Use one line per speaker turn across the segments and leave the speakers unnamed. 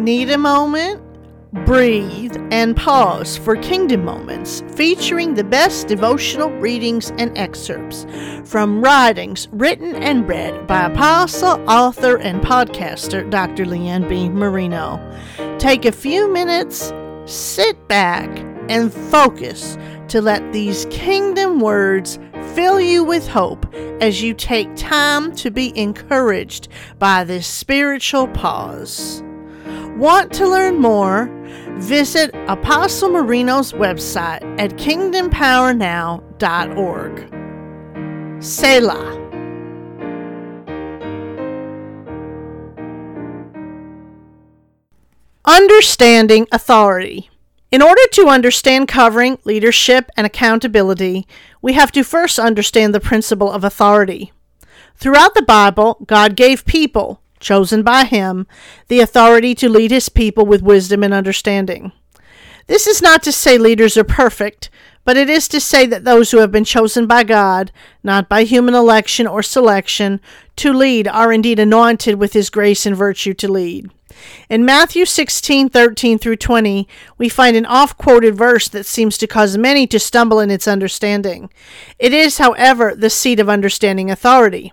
Need a moment? Breathe and pause for Kingdom Moments, featuring the best devotional readings and excerpts from writings written and read by apostle, author, and podcaster Dr. Lee Ann B. Marino. Take a few minutes, sit back, and focus to let these kingdom words fill you with hope as you take time to be encouraged by this spiritual pause. Want to learn more? Visit Apostle Marino's website at kingdompowernow.org. Selah. Understanding authority. In order to understand covering, leadership, and accountability, we have to first understand the principle of authority. Throughout the Bible, God gave people, chosen by Him, the authority to lead His people with wisdom and understanding. This is not to say leaders are perfect, but it is to say that those who have been chosen by God, not by human election or selection, to lead are indeed anointed with His grace and virtue to lead. In Matthew 16:13 through 20, we find an oft quoted verse that seems to cause many to stumble in its understanding. It is, however, the seat of understanding authority.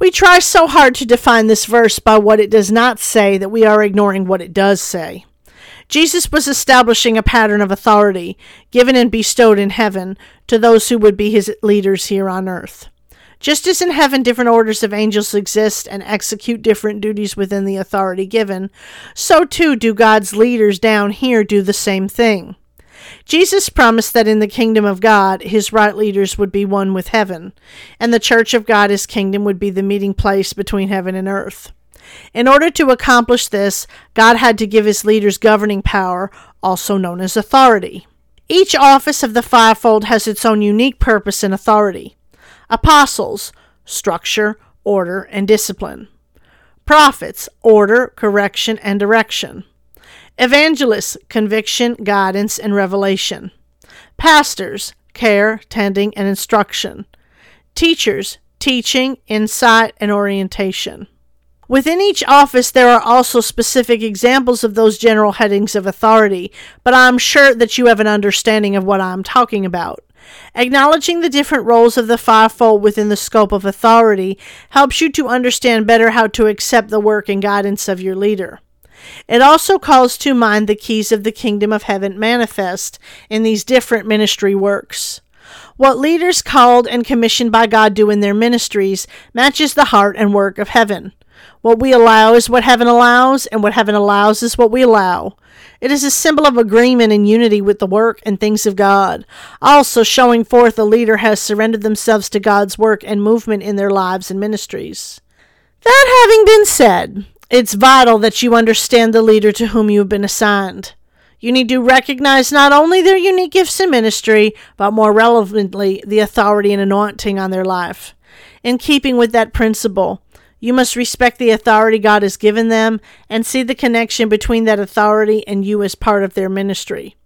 We try so hard to define this verse by what it does not say that we are ignoring what it does say. Jesus was establishing a pattern of authority, given and bestowed in heaven, to those who would be his leaders here on earth. Just as in heaven different orders of angels exist and execute different duties within the authority given, so too do God's leaders down here do the same thing. Jesus promised that in the kingdom of God, his right leaders would be one with heaven, and the church of God, his kingdom, would be the meeting place between heaven and earth. In order to accomplish this, God had to give his leaders governing power, also known as authority. Each office of the fivefold has its own unique purpose and authority. Apostles, structure, order, and discipline. Prophets, order, correction, and direction. Evangelists, conviction, guidance, and revelation. Pastors, care, tending, and instruction. Teachers, teaching, insight, and orientation. Within each office, there are also specific examples of those general headings of authority, but I'm sure that you have an understanding of what I'm talking about. Acknowledging the different roles of the fivefold within the scope of authority helps you to understand better how to accept the work and guidance of your leader. It also calls to mind the keys of the kingdom of heaven manifest in these different ministry works. What leaders called and commissioned by God do in their ministries matches the heart and work of heaven. What we allow is what heaven allows, and what heaven allows is what we allow. It is a symbol of agreement and unity with the work and things of God, also showing forth a leader has surrendered themselves to God's work and movement in their lives and ministries. That having been said, it's vital that you understand the leader to whom you have been assigned. You need to recognize not only their unique gifts in ministry, but more relevantly, the authority and anointing on their life. In keeping with that principle, you must respect the authority God has given them and see the connection between that authority and you as part of their ministry.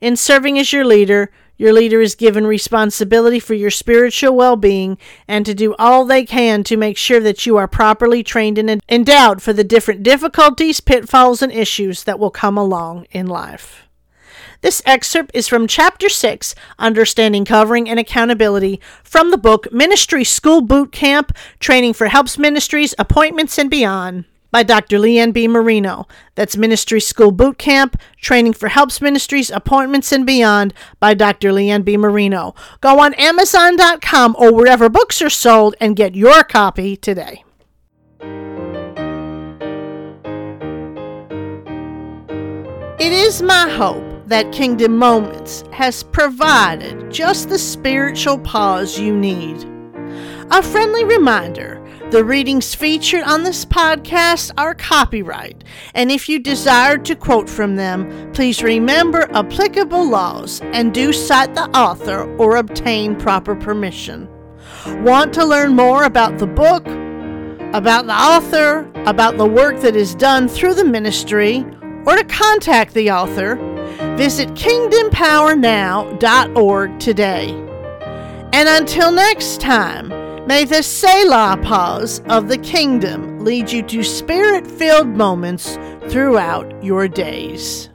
In serving as your leader, your leader is given responsibility for your spiritual well being and to do all they can to make sure that you are properly trained and endowed for the different difficulties, pitfalls, and issues that will come along in life. This excerpt is from Chapter 6, Understanding Covering and Accountability, from the book Ministry School Boot Camp Training for Helps Ministries, Appointments, and Beyond. By Dr. Lee Ann B. Marino. That's Ministry School Boot Camp, Training for Helps Ministries, Appointments and Beyond by Dr. Lee Ann B. Marino. Go on Amazon.com or wherever books are sold and get your copy today. It is my hope that Kingdom Moments has provided just the spiritual pause you need. A friendly reminder the readings featured on this podcast are copyright, and if you desire to quote from them, please remember applicable laws and do cite the author or obtain proper permission. Want to learn more about the book, about the author, about the work that is done through the ministry, or to contact the author? Visit kingdompowernow.org today. And until next time, May the Selah pause of the kingdom lead you to spirit filled moments throughout your days.